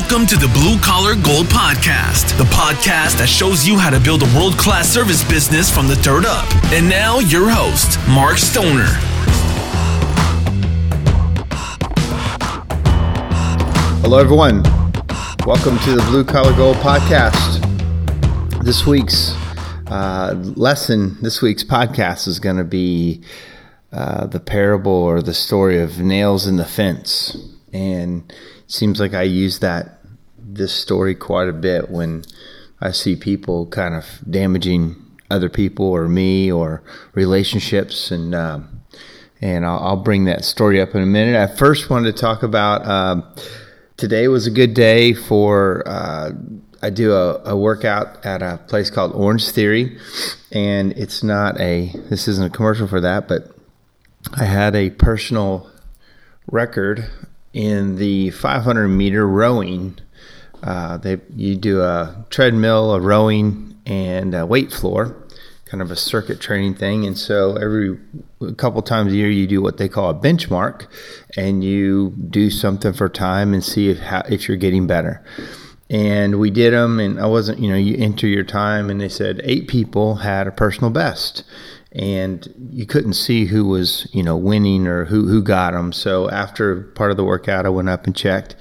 Welcome to the Blue Collar Gold Podcast, the podcast that shows you how to build a world class service business from the dirt up. And now, your host, Mark Stoner. Hello, everyone. Welcome to the Blue Collar Gold Podcast. This week's uh, lesson, this week's podcast is going to be uh, the parable or the story of nails in the fence. And seems like I use that, this story quite a bit when I see people kind of damaging other people or me or relationships. And, um, and I'll, I'll, bring that story up in a minute. I first wanted to talk about um, today was a good day for. Uh, I do a, a, workout at a place called Orange Theory, and it's not a. This isn't a commercial for that, but I had a personal record in the 500 meter rowing. Uh, they you do a treadmill, a rowing, and a weight floor, kind of a circuit training thing. And so every couple times a year, you do what they call a benchmark, and you do something for time and see if how, if you're getting better. And we did them, and I wasn't, you know, you enter your time, and they said eight people had a personal best and you couldn't see who was you know winning or who who got them. So after part of the workout, I went up and checked,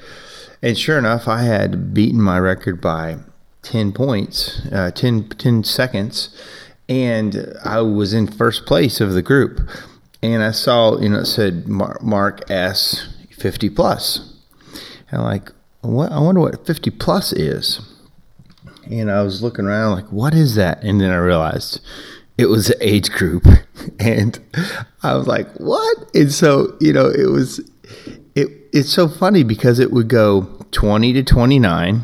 and sure enough, I had beaten my record by ten points, uh, 10, 10 seconds, and I was in first place of the group. And I saw you know it said Mark S fifty plus, and I'm like what I wonder what fifty plus is. And I was looking around like, what is that? And then I realized it was an age group. And i was like what? And so you know it was it it's so funny because it would go 20 to 29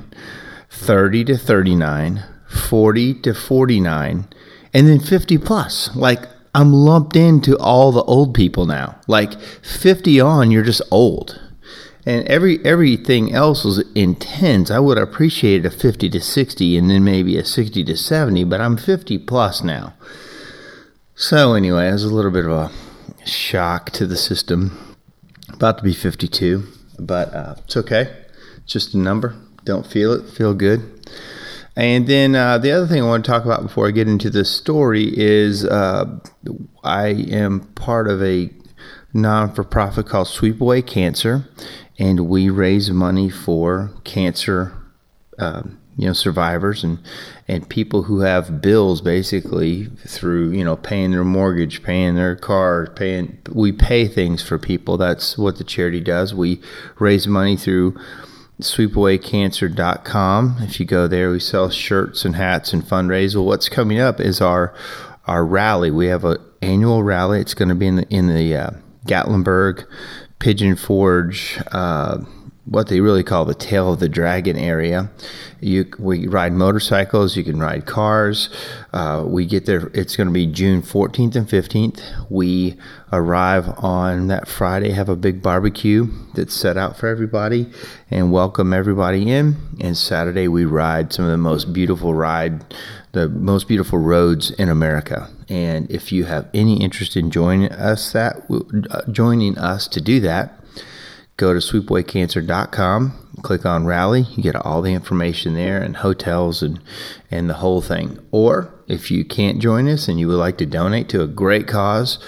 30 to 39 40 to 49 and then 50 plus. Like i'm lumped into all the old people now. Like 50 on you're just old. And every everything else was intense. I would appreciate a 50 to 60 and then maybe a 60 to 70, but I'm 50 plus now. So anyway, it was a little bit of a shock to the system. About to be 52, but uh, it's okay. It's just a number. Don't feel it. Feel good. And then uh, the other thing I want to talk about before I get into this story is uh, I am part of a non for profit called Sweep Away Cancer, and we raise money for cancer. Um, you know survivors and and people who have bills basically through you know paying their mortgage paying their car paying we pay things for people. That's what the charity does. We raise money through sweepawaycancer.com if you go there we sell shirts and hats and fundraise. Well what's coming up is our our rally. We have an annual rally. It's going to be in the in the uh, gatlinburg pigeon forge uh, what they really call the tail of the dragon area. You we ride motorcycles, you can ride cars. Uh, we get there. It's going to be June 14th and 15th. We arrive on that Friday, have a big barbecue that's set out for everybody, and welcome everybody in. And Saturday we ride some of the most beautiful ride, the most beautiful roads in America. And if you have any interest in joining us, that uh, joining us to do that go to sweepawaycancer.com, click on rally, you get all the information there and hotels and and the whole thing. Or if you can't join us and you would like to donate to a great cause,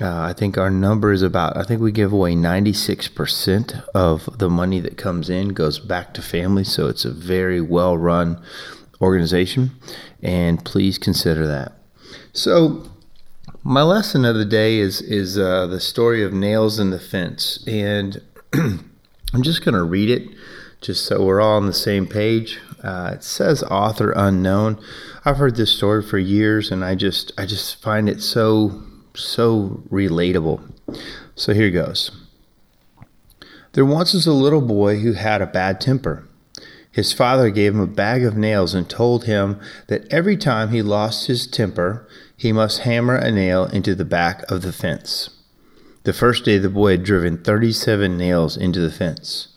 uh, I think our number is about, I think we give away 96% of the money that comes in goes back to families. So it's a very well run organization. And please consider that. So my lesson of the day is is uh, the story of nails in the fence, and I'm just going to read it just so we're all on the same page. Uh, it says author unknown. I've heard this story for years and I just I just find it so so relatable. So here goes. There once was a little boy who had a bad temper. His father gave him a bag of nails and told him that every time he lost his temper, he must hammer a nail into the back of the fence. The first day, the boy had driven 37 nails into the fence.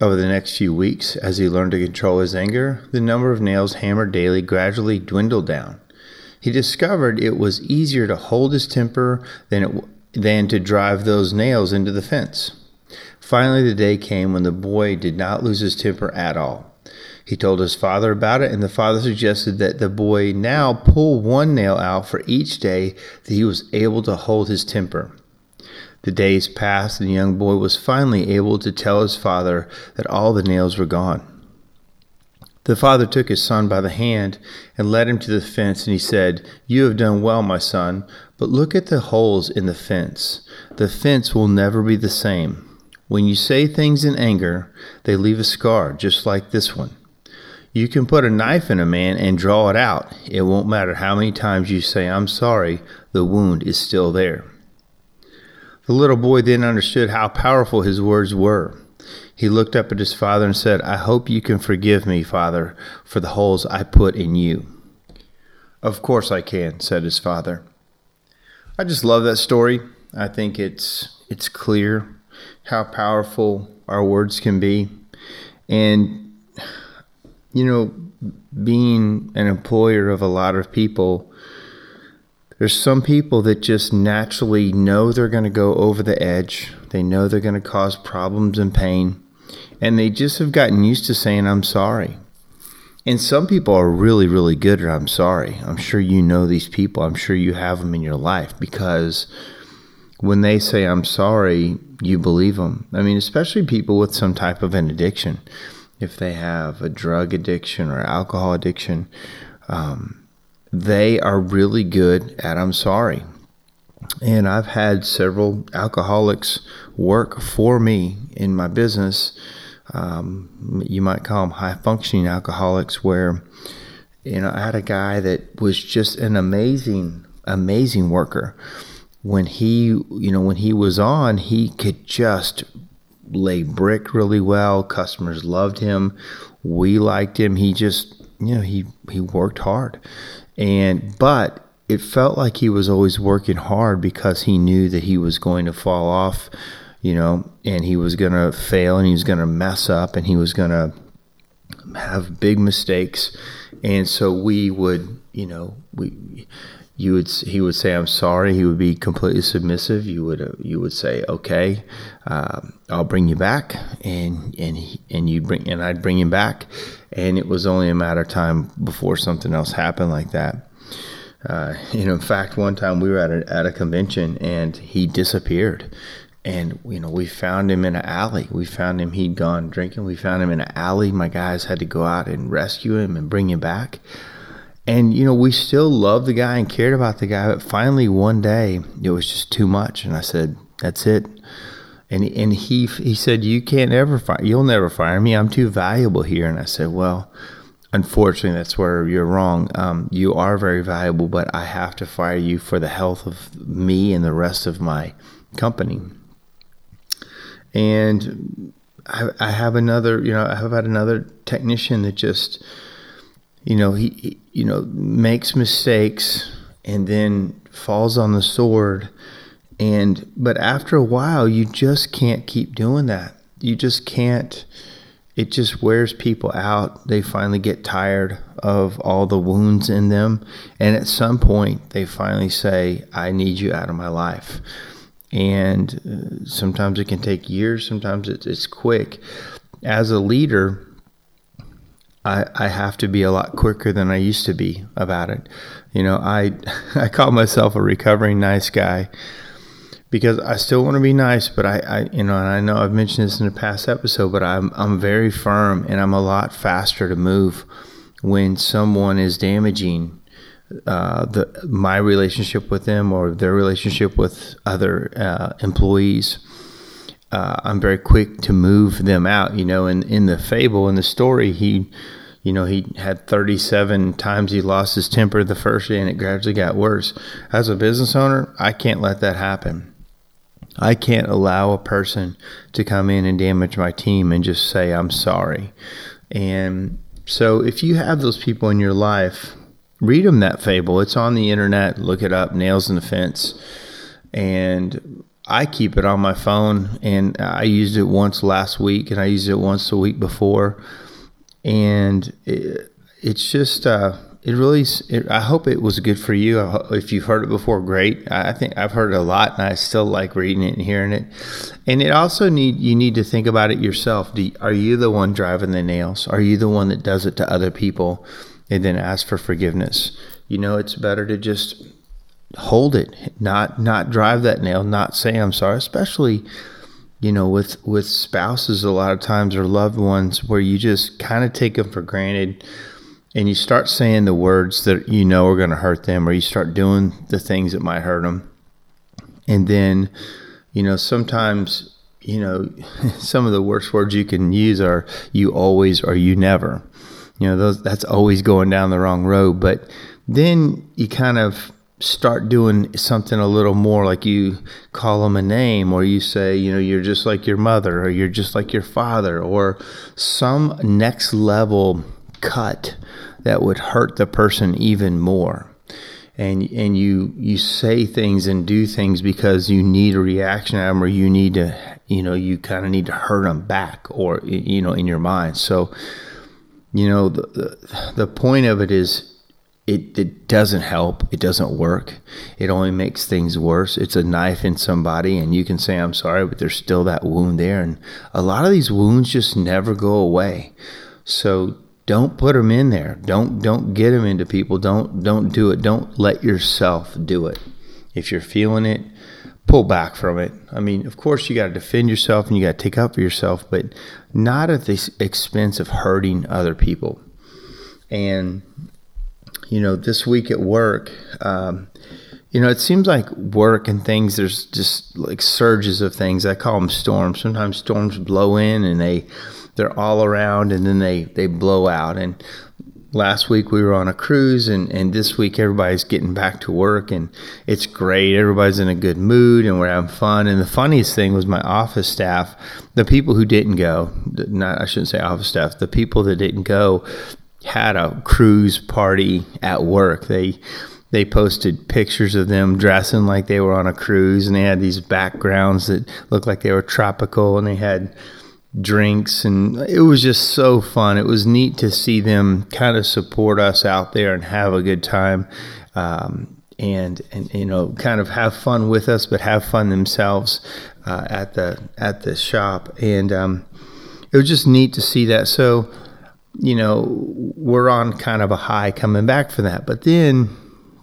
Over the next few weeks, as he learned to control his anger, the number of nails hammered daily gradually dwindled down. He discovered it was easier to hold his temper than, it, than to drive those nails into the fence. Finally, the day came when the boy did not lose his temper at all. He told his father about it, and the father suggested that the boy now pull one nail out for each day that he was able to hold his temper. The days passed, and the young boy was finally able to tell his father that all the nails were gone. The father took his son by the hand and led him to the fence, and he said, You have done well, my son, but look at the holes in the fence. The fence will never be the same. When you say things in anger, they leave a scar just like this one. You can put a knife in a man and draw it out. It won't matter how many times you say, I'm sorry, the wound is still there. The little boy then understood how powerful his words were. He looked up at his father and said, I hope you can forgive me, father, for the holes I put in you. Of course I can, said his father. I just love that story. I think it's it's clear how powerful our words can be. And you know, being an employer of a lot of people, there's some people that just naturally know they're going to go over the edge. They know they're going to cause problems and pain. And they just have gotten used to saying, I'm sorry. And some people are really, really good at I'm sorry. I'm sure you know these people. I'm sure you have them in your life because when they say I'm sorry, you believe them. I mean, especially people with some type of an addiction. If they have a drug addiction or alcohol addiction, um, they are really good at I'm sorry. And I've had several alcoholics work for me in my business. Um, you might call them high functioning alcoholics, where you know I had a guy that was just an amazing, amazing worker. When he, you know, when he was on, he could just lay brick really well. Customers loved him. We liked him. He just, you know, he he worked hard, and but it felt like he was always working hard because he knew that he was going to fall off, you know, and he was going to fail and he was going to mess up and he was going to have big mistakes. And so we would, you know, we you would he would say I'm sorry. He would be completely submissive. You would uh, you would say okay, uh, I'll bring you back, and and he, and you bring and I'd bring him back, and it was only a matter of time before something else happened like that. Uh, know, in fact, one time we were at a, at a convention and he disappeared. And, you know, we found him in an alley. We found him, he'd gone drinking. We found him in an alley. My guys had to go out and rescue him and bring him back. And, you know, we still loved the guy and cared about the guy. But finally, one day, it was just too much. And I said, that's it. And, and he, he said, you can't ever fire, you'll never fire me. I'm too valuable here. And I said, well, unfortunately, that's where you're wrong. Um, you are very valuable, but I have to fire you for the health of me and the rest of my company. And I, I have another, you know, I have had another technician that just, you know, he, he, you know, makes mistakes and then falls on the sword. And, but after a while, you just can't keep doing that. You just can't it just wears people out. They finally get tired of all the wounds in them. And at some point, they finally say, I need you out of my life. And uh, sometimes it can take years, sometimes it's, it's quick. As a leader, I, I have to be a lot quicker than I used to be about it. You know, I, I call myself a recovering nice guy because I still want to be nice, but I, I, you know, and I know I've mentioned this in a past episode, but I'm I'm very firm and I'm a lot faster to move when someone is damaging uh, the my relationship with them or their relationship with other uh, employees. Uh, I'm very quick to move them out. You know, in in the fable in the story, he. You know, he had 37 times he lost his temper the first day and it gradually got worse. As a business owner, I can't let that happen I can't allow a person to come in and damage my team and just say, I'm sorry. And so if you have those people in your life, read them that fable. It's on the internet. Look it up, Nails in the Fence. And I keep it on my phone. And I used it once last week and I used it once the week before. And it, it's just, uh, it really, it, I hope it was good for you. If you've heard it before, great. I think I've heard it a lot, and I still like reading it and hearing it. And it also need you need to think about it yourself. Do, are you the one driving the nails? Are you the one that does it to other people, and then ask for forgiveness? You know, it's better to just hold it, not not drive that nail, not say I'm sorry, especially you know with with spouses a lot of times or loved ones where you just kind of take them for granted and you start saying the words that you know are going to hurt them, or you start doing the things that might hurt them, and then, you know, sometimes, you know, some of the worst words you can use are "you always" or "you never." You know, those that's always going down the wrong road. But then you kind of start doing something a little more like you call them a name or you say you know you're just like your mother or you're just like your father or some next level cut that would hurt the person even more. And and you you say things and do things because you need a reaction out of them or you need to you know you kind of need to hurt them back or you know in your mind. So you know the the, the point of it is it, it doesn't help it doesn't work it only makes things worse it's a knife in somebody and you can say i'm sorry but there's still that wound there and a lot of these wounds just never go away so don't put them in there. Don't don't get them into people. Don't don't do it. Don't let yourself do it. If you're feeling it, pull back from it. I mean, of course you got to defend yourself and you got to take up for yourself, but not at the expense of hurting other people. And you know, this week at work, um, you know, it seems like work and things. There's just like surges of things. I call them storms. Sometimes storms blow in and they they're all around and then they, they blow out. And last week we were on a cruise and, and this week everybody's getting back to work and it's great. Everybody's in a good mood and we're having fun. And the funniest thing was my office staff, the people who didn't go, not I shouldn't say office staff, the people that didn't go had a cruise party at work. They they posted pictures of them dressing like they were on a cruise and they had these backgrounds that looked like they were tropical and they had drinks and it was just so fun. It was neat to see them kind of support us out there and have a good time um, and and you know kind of have fun with us but have fun themselves uh, at the at the shop. And um, it was just neat to see that. So you know we're on kind of a high coming back for that but then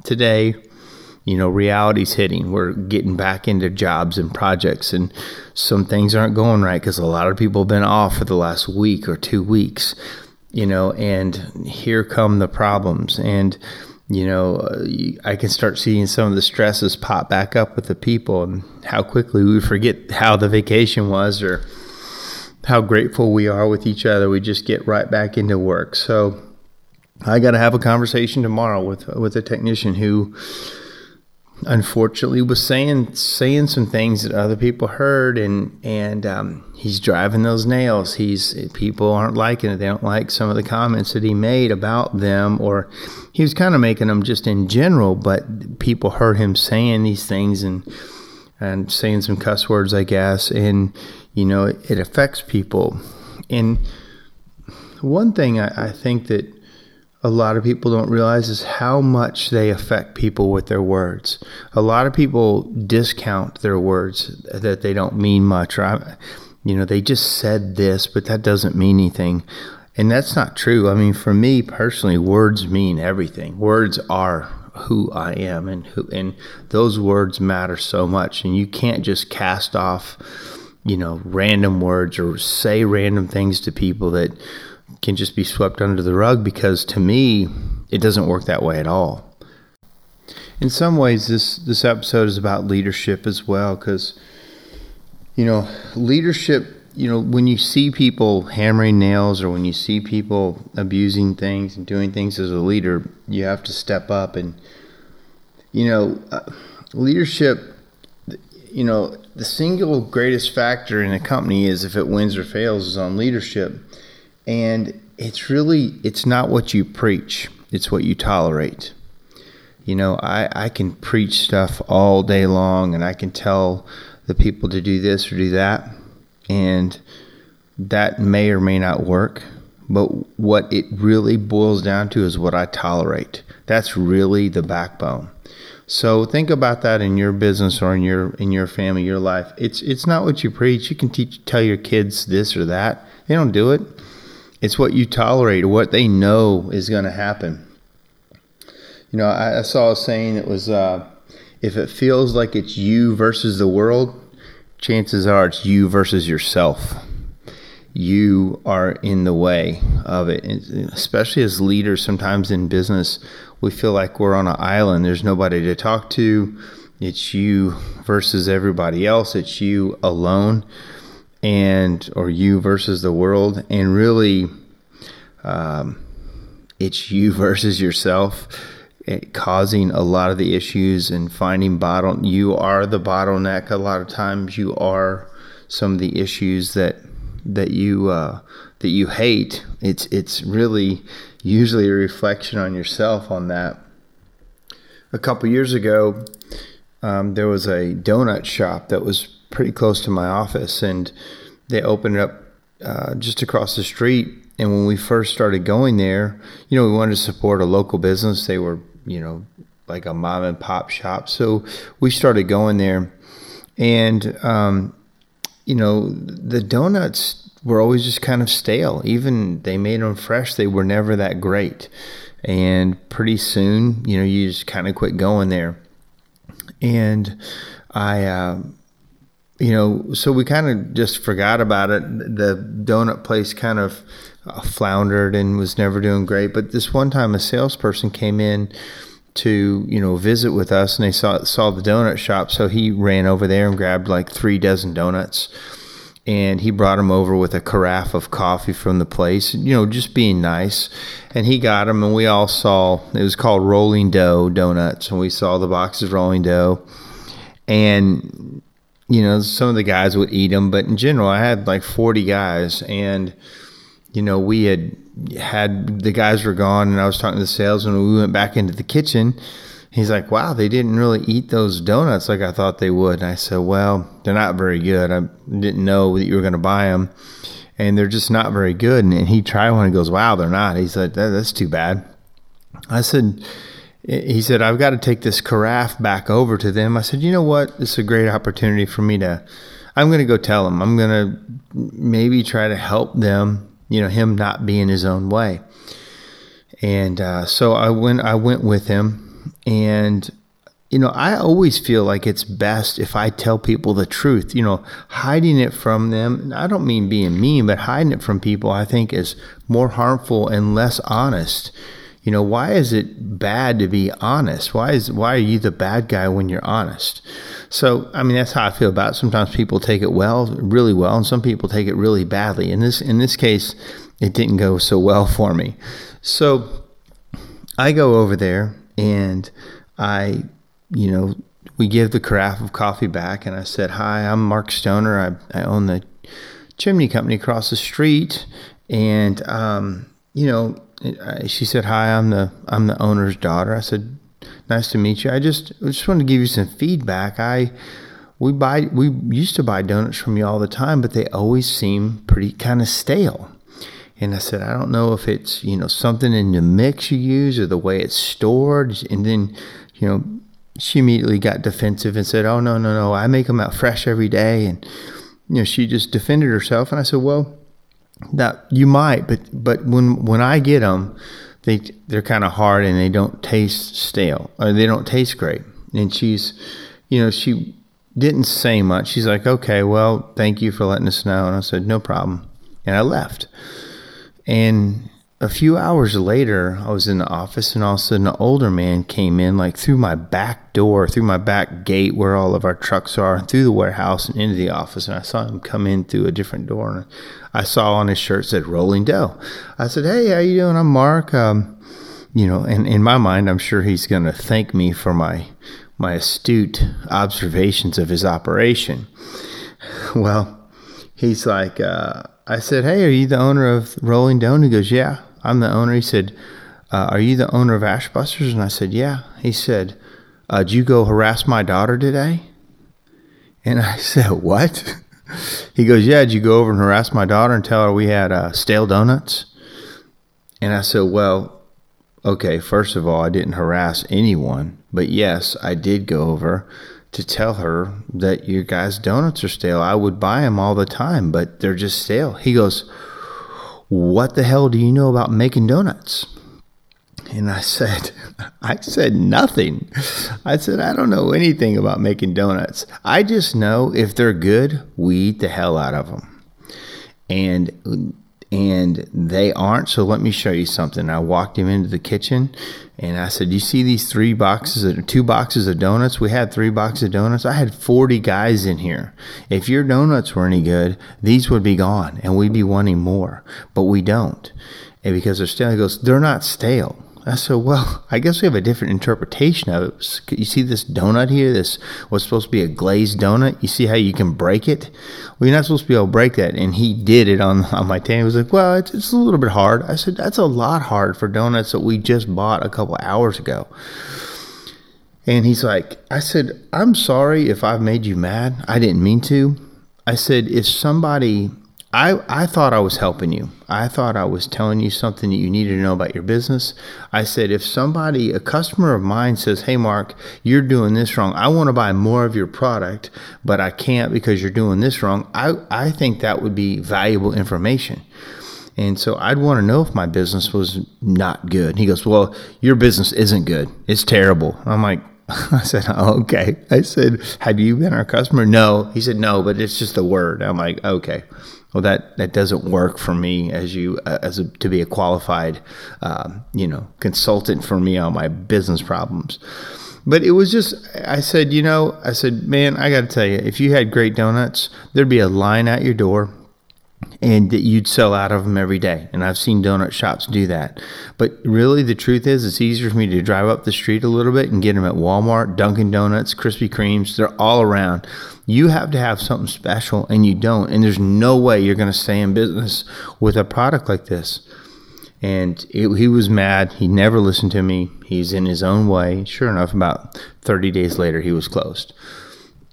today you know, reality's hitting. We're getting back into jobs and projects, and some things aren't going right because a lot of people have been off for the last week or two weeks, you know, and here come the problems. And, you know, uh, I can start seeing some of the stresses pop back up with the people and how quickly we forget how the vacation was or how grateful we are with each other. We just get right back into work. So, I got to have a conversation tomorrow with with a technician who unfortunately was saying saying some things that other people heard and and um, he's driving those nails he's people aren't liking it they don't like some of the comments that he made about them or he was kind of making them just in general but people heard him saying these things and and saying some cuss words I guess and you know it, it affects people and one thing I, I think that a lot of people don't realize is how much they affect people with their words. A lot of people discount their words that they don't mean much, or you know, they just said this, but that doesn't mean anything. And that's not true. I mean, for me personally, words mean everything. Words are who I am, and who, and those words matter so much. And you can't just cast off, you know, random words or say random things to people that can just be swept under the rug because to me, it doesn't work that way at all. In some ways, this, this episode is about leadership as well because, you know, leadership, you know, when you see people hammering nails or when you see people abusing things and doing things as a leader, you have to step up and, you know, uh, leadership you know, the single greatest factor in a company is if it wins or fails is on leadership. And it's really it's not what you preach it's what you tolerate. You know i i can preach stuff all day long and i can tell the people to do this or do that and that may or may not work but what it really boils down to is what I tolerate. That's really the backbone. So think about that in your business or in your in your family, your life. It's it's not what you preach. You can teach tell your kids this or that. They don't do it. It's what you tolerate or what they know is going to happen. You know, I, I, saw a saying that was, uh, if it feels like it's you versus the world, chances are it's you versus yourself. You are in the way of it, especially as leaders. Sometimes in business, we feel like we're on an island. There's nobody to talk to. It's you versus everybody else. It's you alone, and or you versus the world. And really, um, it's you versus yourself causing a lot of the issues and finding bottle you are the bottleneck. A lot of times you are some of the issues that that you uh, that you hate. It's it's really usually a reflection on yourself on that. A couple years ago um, there was a donut shop that was pretty close to my office and they opened up uh, just across the street. And when we first started going there you know we wanted to support a local business. They were you know, like a mom and pop shop. So we started going there, and um, you know, the donuts were always just kind of stale. Even they made them fresh, they were never that great. And pretty soon, you know, you just kind of quit going there. And I, uh, you know, so we kind of just forgot about it. The donut place kind of uh, floundered and was never doing great. But this one time, a salesperson came in to you know visit with us, and they saw saw the donut shop, so he ran over there and grabbed like three dozen donuts. And he brought them over with a carafe of coffee from the place, you know, just being nice. And he got them, and we all saw it was called Rolling Dough Donuts, and we saw the boxes Rolling Dough. And you know, some of the guys would eat them, but in general, I had like 40 guys, and you know, we had had the guys were gone, and I was talking to the salesman. We went back into the kitchen. He's like, "Wow, they didn't really eat those donuts like I thought they would." And I said, "Well, they're not very good. I didn't know that you were going to buy them, and they're just not very good." And, and he tried one and goes, "Wow, they're not." He said, that, "That's too bad." I said, "He said I've got to take this carafe back over to them." I said, "You know what? This is a great opportunity for me to." I'm going to go tell them. I'm going to maybe try to help them you know him not be in his own way. And uh, so I went I went with him, and you know I always feel like it's best if I tell people the truth. You know, hiding it from them. I don't mean being mean, but hiding it from people I think is more harmful and less honest. You know, why is it bad to be honest? Why is why are you the bad guy when you're honest? So, I mean, that's how I feel about it. Sometimes people take it well, really well, and some people take it really badly. In this in this case, it didn't go so well for me. So, I go over there and I, you know, we give the carafe of coffee back, and I said, "Hi, I'm Mark Stoner. I, I own the chimney company across the street, and um, you know." She said, "Hi, I'm the I'm the owner's daughter." I said, "Nice to meet you. I just I just wanted to give you some feedback. I we buy we used to buy donuts from you all the time, but they always seem pretty kind of stale." And I said, "I don't know if it's you know something in the mix you use or the way it's stored." And then, you know, she immediately got defensive and said, "Oh no no no! I make them out fresh every day." And you know, she just defended herself. And I said, "Well." That you might, but but when when I get them, they they're kind of hard and they don't taste stale or they don't taste great. And she's, you know, she didn't say much. She's like, okay, well, thank you for letting us know. And I said, no problem. And I left. And a few hours later, I was in the office, and all of a sudden, an older man came in, like through my back door, through my back gate where all of our trucks are, through the warehouse and into the office. And I saw him come in through a different door. And I saw on his shirt said "Rolling Dough." I said, "Hey, how you doing? I'm Mark." Um, you know, and in my mind, I'm sure he's going to thank me for my my astute observations of his operation. Well, he's like, uh, I said, "Hey, are you the owner of Rolling Dough?" And he goes, "Yeah." I'm the owner. He said, uh, Are you the owner of Ashbusters? And I said, Yeah. He said, uh, Did you go harass my daughter today? And I said, What? he goes, Yeah, did you go over and harass my daughter and tell her we had uh, stale donuts? and I said, well, okay, first of all, I didn't harass anyone, but yes, I did go over to tell her that your guys' donuts are stale. I would buy them all the time, but they're just stale. He goes, What the hell do you know about making donuts? And I said, I said nothing. I said, I don't know anything about making donuts. I just know if they're good, we eat the hell out of them. And and they aren't. So let me show you something. I walked him into the kitchen and I said, You see these three boxes, of, two boxes of donuts? We had three boxes of donuts. I had 40 guys in here. If your donuts were any good, these would be gone and we'd be wanting more. But we don't. And because they're stale, he goes, They're not stale. I said, well, I guess we have a different interpretation of it. You see this donut here, this was supposed to be a glazed donut. You see how you can break it? Well, you're not supposed to be able to break that. And he did it on, on my tan. He was like, well, it's, it's a little bit hard. I said, that's a lot hard for donuts that we just bought a couple hours ago. And he's like, I said, I'm sorry if I've made you mad. I didn't mean to. I said, if somebody I, I thought I was helping you. I thought I was telling you something that you needed to know about your business. I said, if somebody, a customer of mine says, Hey, Mark, you're doing this wrong. I want to buy more of your product, but I can't because you're doing this wrong. I, I think that would be valuable information. And so I'd want to know if my business was not good. He goes, Well, your business isn't good. It's terrible. I'm like, I said, oh, okay. I said, have you been our customer? No. He said, no, but it's just a word. I'm like, okay well that that doesn't work for me as you uh, as a, to be a qualified um, you know consultant for me on my business problems. But it was just i said you know i said man i got to tell you if you had great donuts there'd be a line at your door and you'd sell out of them every day. And I've seen donut shops do that. But really, the truth is, it's easier for me to drive up the street a little bit and get them at Walmart, Dunkin' Donuts, Krispy Kremes. They're all around. You have to have something special, and you don't. And there's no way you're going to stay in business with a product like this. And it, he was mad. He never listened to me. He's in his own way. Sure enough, about 30 days later, he was closed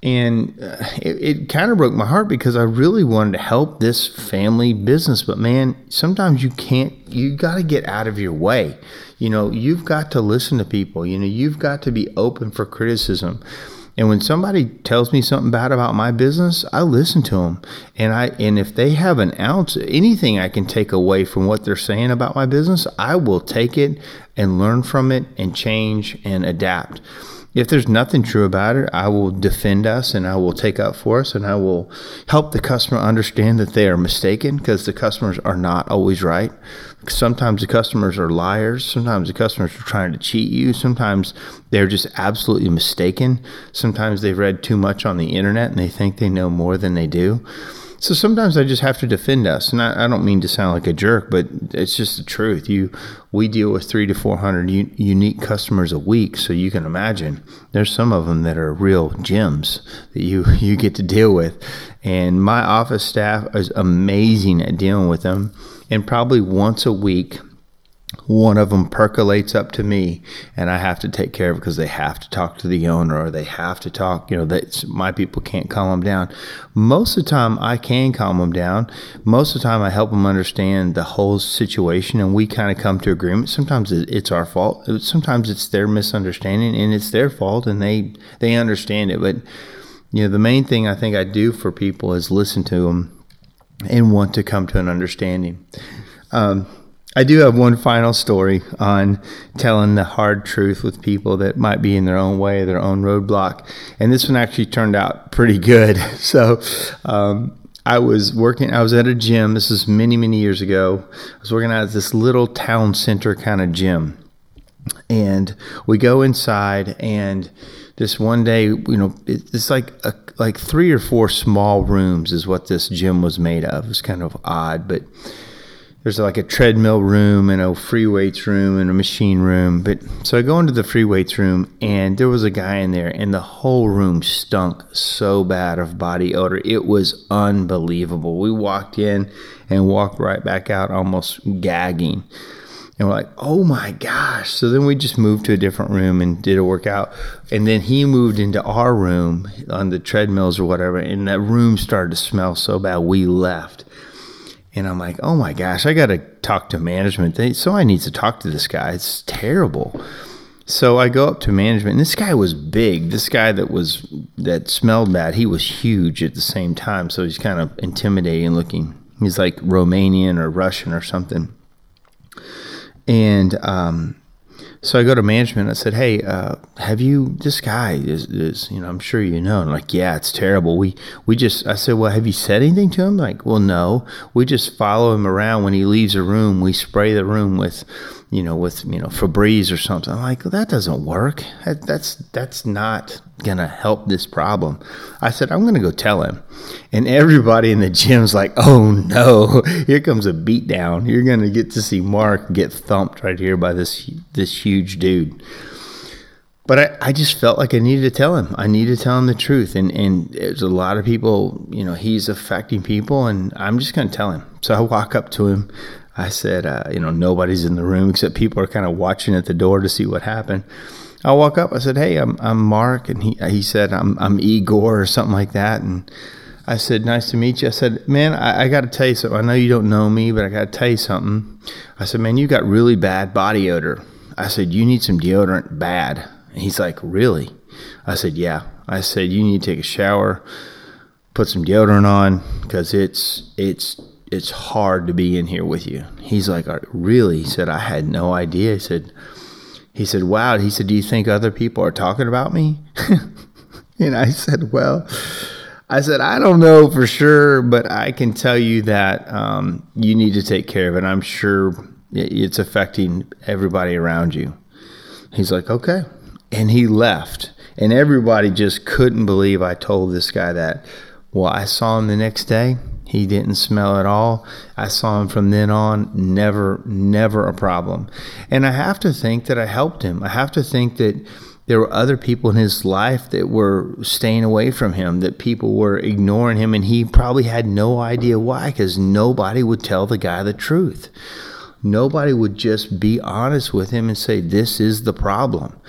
and uh, it, it kind of broke my heart because I really wanted to help this family business. But man, sometimes you can't, you got to get out of your way. You know, you've got to listen to people, you know, you've got to be open for criticism. And when somebody tells me something bad about my business, I listen to them. And I and if they have an ounce anything I can take away from what they're saying about my business, I will take it and learn from it and change and adapt if there's nothing true about it, I will defend us and I will take up for us and I will help the customer understand that they are mistaken because the customers are not always right. Sometimes the customers are liars. Sometimes the customers are trying to cheat you. Sometimes they're just absolutely mistaken. Sometimes they've read too much on the internet and they think they know more than they do. So sometimes I just have to defend us, and I, I, don't mean to sound like a jerk, but it's just the truth. You, we deal with three to four hundred u- unique customers a week, so you can imagine there's some of them that are real gems that you you get to deal with, and my office staff is amazing at dealing with them, and probably once a week one of them percolates up to me and I have to take care of because they have to talk to the owner or they have to talk, you know, that my people can't calm them down. Most of the time I can calm them down. Most of the time I help them understand the whole situation and we kind of come to agreement. Sometimes it's our fault. Sometimes it's their misunderstanding and it's their fault and they, they understand it. But, you know, the main thing I think I do for people is listen to them and want to come to an understanding. Um, I do have one final story on telling the hard truth with people that might be in their own way, their own roadblock. And this one actually turned out pretty good. So, um, I was working, I was at a gym. This is many, many years ago. I was working at this little town center kind of gym. And we go inside, and this one day, you know, it's like a, like three or four small rooms is what this gym was made of. It's kind of odd, but there's like a treadmill room and a free weights room and a machine room. But so I go into the free weights room and there was a guy in there and the whole room stunk so bad of body odor. It was unbelievable. We walked in and walked right back out almost gagging. And we're like, oh my gosh. So then we just moved to a different room and did a workout. And then he moved into our room on the treadmills or whatever. And that room started to smell so bad, we left. And I'm like, oh my gosh, I got to talk to management. They, so I need to talk to this guy. It's terrible. So I go up to management, and this guy was big. This guy that was that smelled bad, he was huge at the same time. So he's kind of intimidating looking. He's like Romanian or Russian or something. And um, so I go to management. I said, "Hey, uh, have you? This guy is, is, you know, I'm sure you know." And like, yeah, it's terrible. We we just. I said, "Well, have you said anything to him?" Like, well, no. We just follow him around when he leaves a room. We spray the room with you know, with you know Febreze or something. I'm like, well, that doesn't work. That, that's that's not gonna help this problem. I said, I'm gonna go tell him, and everybody in the gym's like, oh no, here comes a beatdown. You're gonna get to see Mark get thumped right here by this this huge dude. But I, I just felt like I needed to tell him. I needed to tell him the truth. And, and there's a lot of people, you know, he's affecting people, and I'm just to tell him. So I walk up to him. I said, uh, you know, nobody's in the room except people are kind of watching at the door to see what happened. I walk up. I said, "Hey, I'm I'm Mark," and he he said, "I'm I'm Igor" or something like that. And I said, "Nice to meet you." I said, "Man, I, I got to tell you something. I know you don't know me, but I got to tell you something." I said, "Man, you got really bad body odor." I said, "You need some deodorant bad." And he's like, "Really?" I said, "Yeah." I said, "You need to take a shower, put some deodorant on, because it's it's it's hard to be in here with you. He's like, really? He said, I had no idea. He said, he said, wow. He said, do you think other people are talking about me? and I said, well, I said, I don't know for sure, but I can tell you that um, you need to take care of it. I'm sure it's affecting everybody around you. He's like, okay. And he left. And everybody just couldn't believe I told this guy that. Well, I saw him the next day he didn't smell at all. I saw him from then on, never, never a problem. And I have to think that I helped him. I have to think that there were other people in his life that were staying away from him, that people were ignoring him, and he probably had no idea why, because nobody would tell the guy the truth. Nobody would just be honest with him and say, This is the problem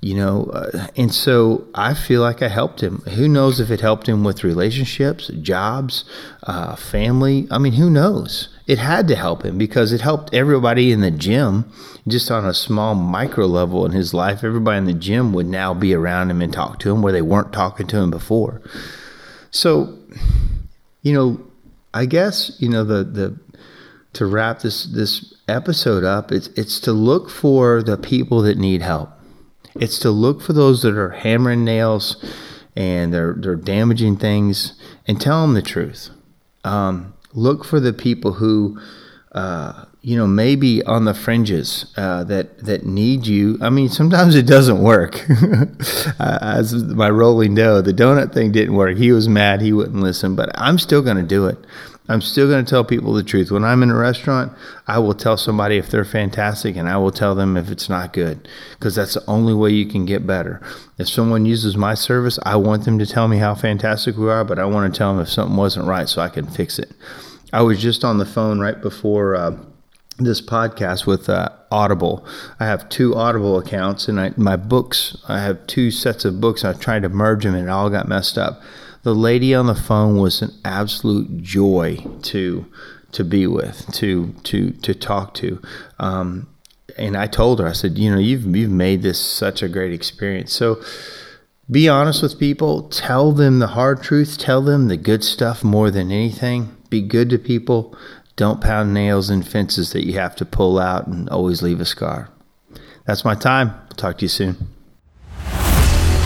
you know uh, and so i feel like i helped him. Who knows if it helped him with relationships jobs uh, family? I mean who knows? It had to help him because it helped everybody in the gym just on a small micro level in his life. Everybody in the gym would now be around him and talk to him where they weren't talking to him before. So you know i guess you know the the to wrap this this episode up it's it's to look for the people that need help it's to look for those that are hammering nails and they're they're damaging things and tell them the truth. Um, look for the people who uh, you know maybe on the fringes uh, that that need you. I mean, sometimes it doesn't work. As my rolling dough, the donut thing didn't work. He was mad. He wouldn't listen, but I'm still going to do it. I'm still going to tell people the truth. When I'm in a restaurant, I will tell somebody if they're fantastic and I will tell them if it's not good because that's the only way you can get better. If someone uses my service, I want them to tell me how fantastic we are, but I want to tell them if something wasn't right so I can fix it. I was just on the phone right before uh, this podcast with uh, Audible. I have two Audible accounts and I, my books, I have two sets of books. I tried to merge them and it all got messed up the lady on the phone was an absolute joy to to be with, to to to talk to. Um, and I told her, I said, you know, you've you've made this such a great experience. So be honest with people, tell them the hard truth, tell them the good stuff more than anything. Be good to people. Don't pound nails in fences that you have to pull out and always leave a scar. That's my time. Talk to you soon.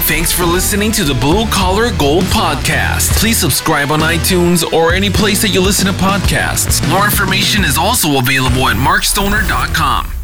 Thanks for listening to the Blue Collar Gold Podcast. Please subscribe on iTunes or any place that you listen to podcasts. More information is also available at markstoner.com.